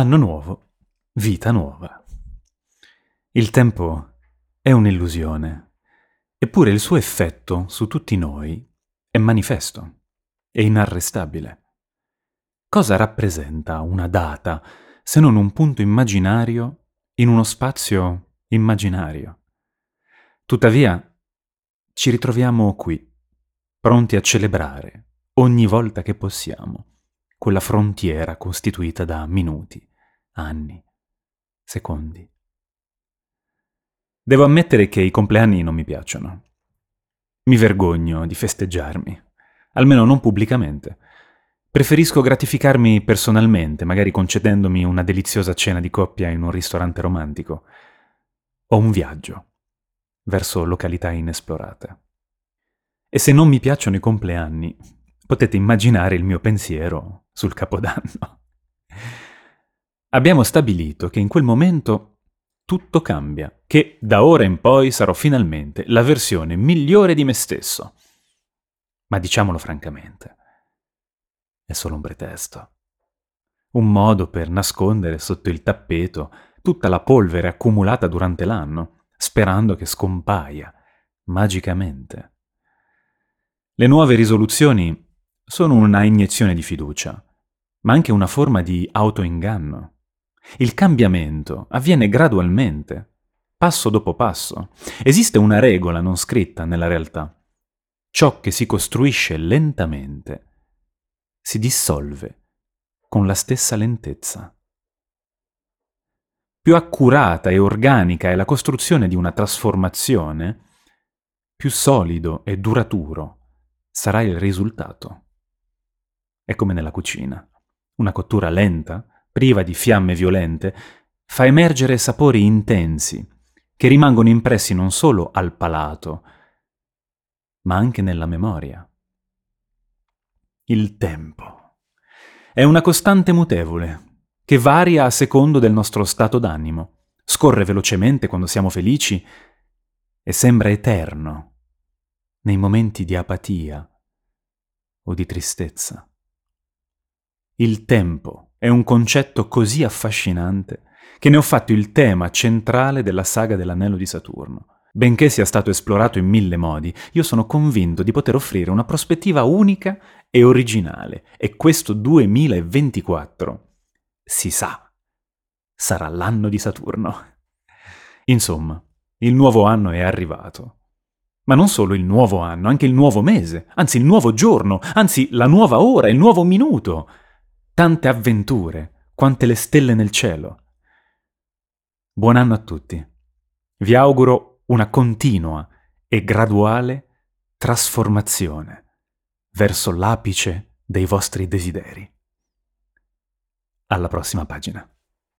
Anno nuovo, vita nuova. Il tempo è un'illusione, eppure il suo effetto su tutti noi è manifesto e inarrestabile. Cosa rappresenta una data se non un punto immaginario in uno spazio immaginario? Tuttavia, ci ritroviamo qui, pronti a celebrare ogni volta che possiamo quella frontiera costituita da minuti, anni, secondi. Devo ammettere che i compleanni non mi piacciono. Mi vergogno di festeggiarmi, almeno non pubblicamente. Preferisco gratificarmi personalmente, magari concedendomi una deliziosa cena di coppia in un ristorante romantico o un viaggio verso località inesplorate. E se non mi piacciono i compleanni, potete immaginare il mio pensiero sul Capodanno. Abbiamo stabilito che in quel momento tutto cambia, che da ora in poi sarò finalmente la versione migliore di me stesso. Ma diciamolo francamente, è solo un pretesto. Un modo per nascondere sotto il tappeto tutta la polvere accumulata durante l'anno, sperando che scompaia magicamente. Le nuove risoluzioni sono una iniezione di fiducia, ma anche una forma di autoinganno. Il cambiamento avviene gradualmente, passo dopo passo. Esiste una regola non scritta nella realtà. Ciò che si costruisce lentamente si dissolve con la stessa lentezza. Più accurata e organica è la costruzione di una trasformazione, più solido e duraturo sarà il risultato. È come nella cucina. Una cottura lenta, priva di fiamme violente, fa emergere sapori intensi che rimangono impressi non solo al palato, ma anche nella memoria. Il tempo è una costante mutevole che varia a secondo del nostro stato d'animo, scorre velocemente quando siamo felici e sembra eterno nei momenti di apatia o di tristezza. Il tempo è un concetto così affascinante che ne ho fatto il tema centrale della saga dell'anello di Saturno. Benché sia stato esplorato in mille modi, io sono convinto di poter offrire una prospettiva unica e originale, e questo 2024, si sa, sarà l'anno di Saturno. Insomma, il nuovo anno è arrivato. Ma non solo il nuovo anno, anche il nuovo mese, anzi il nuovo giorno, anzi la nuova ora, il nuovo minuto. Tante avventure, quante le stelle nel cielo. Buon anno a tutti. Vi auguro una continua e graduale trasformazione verso l'apice dei vostri desideri. Alla prossima pagina.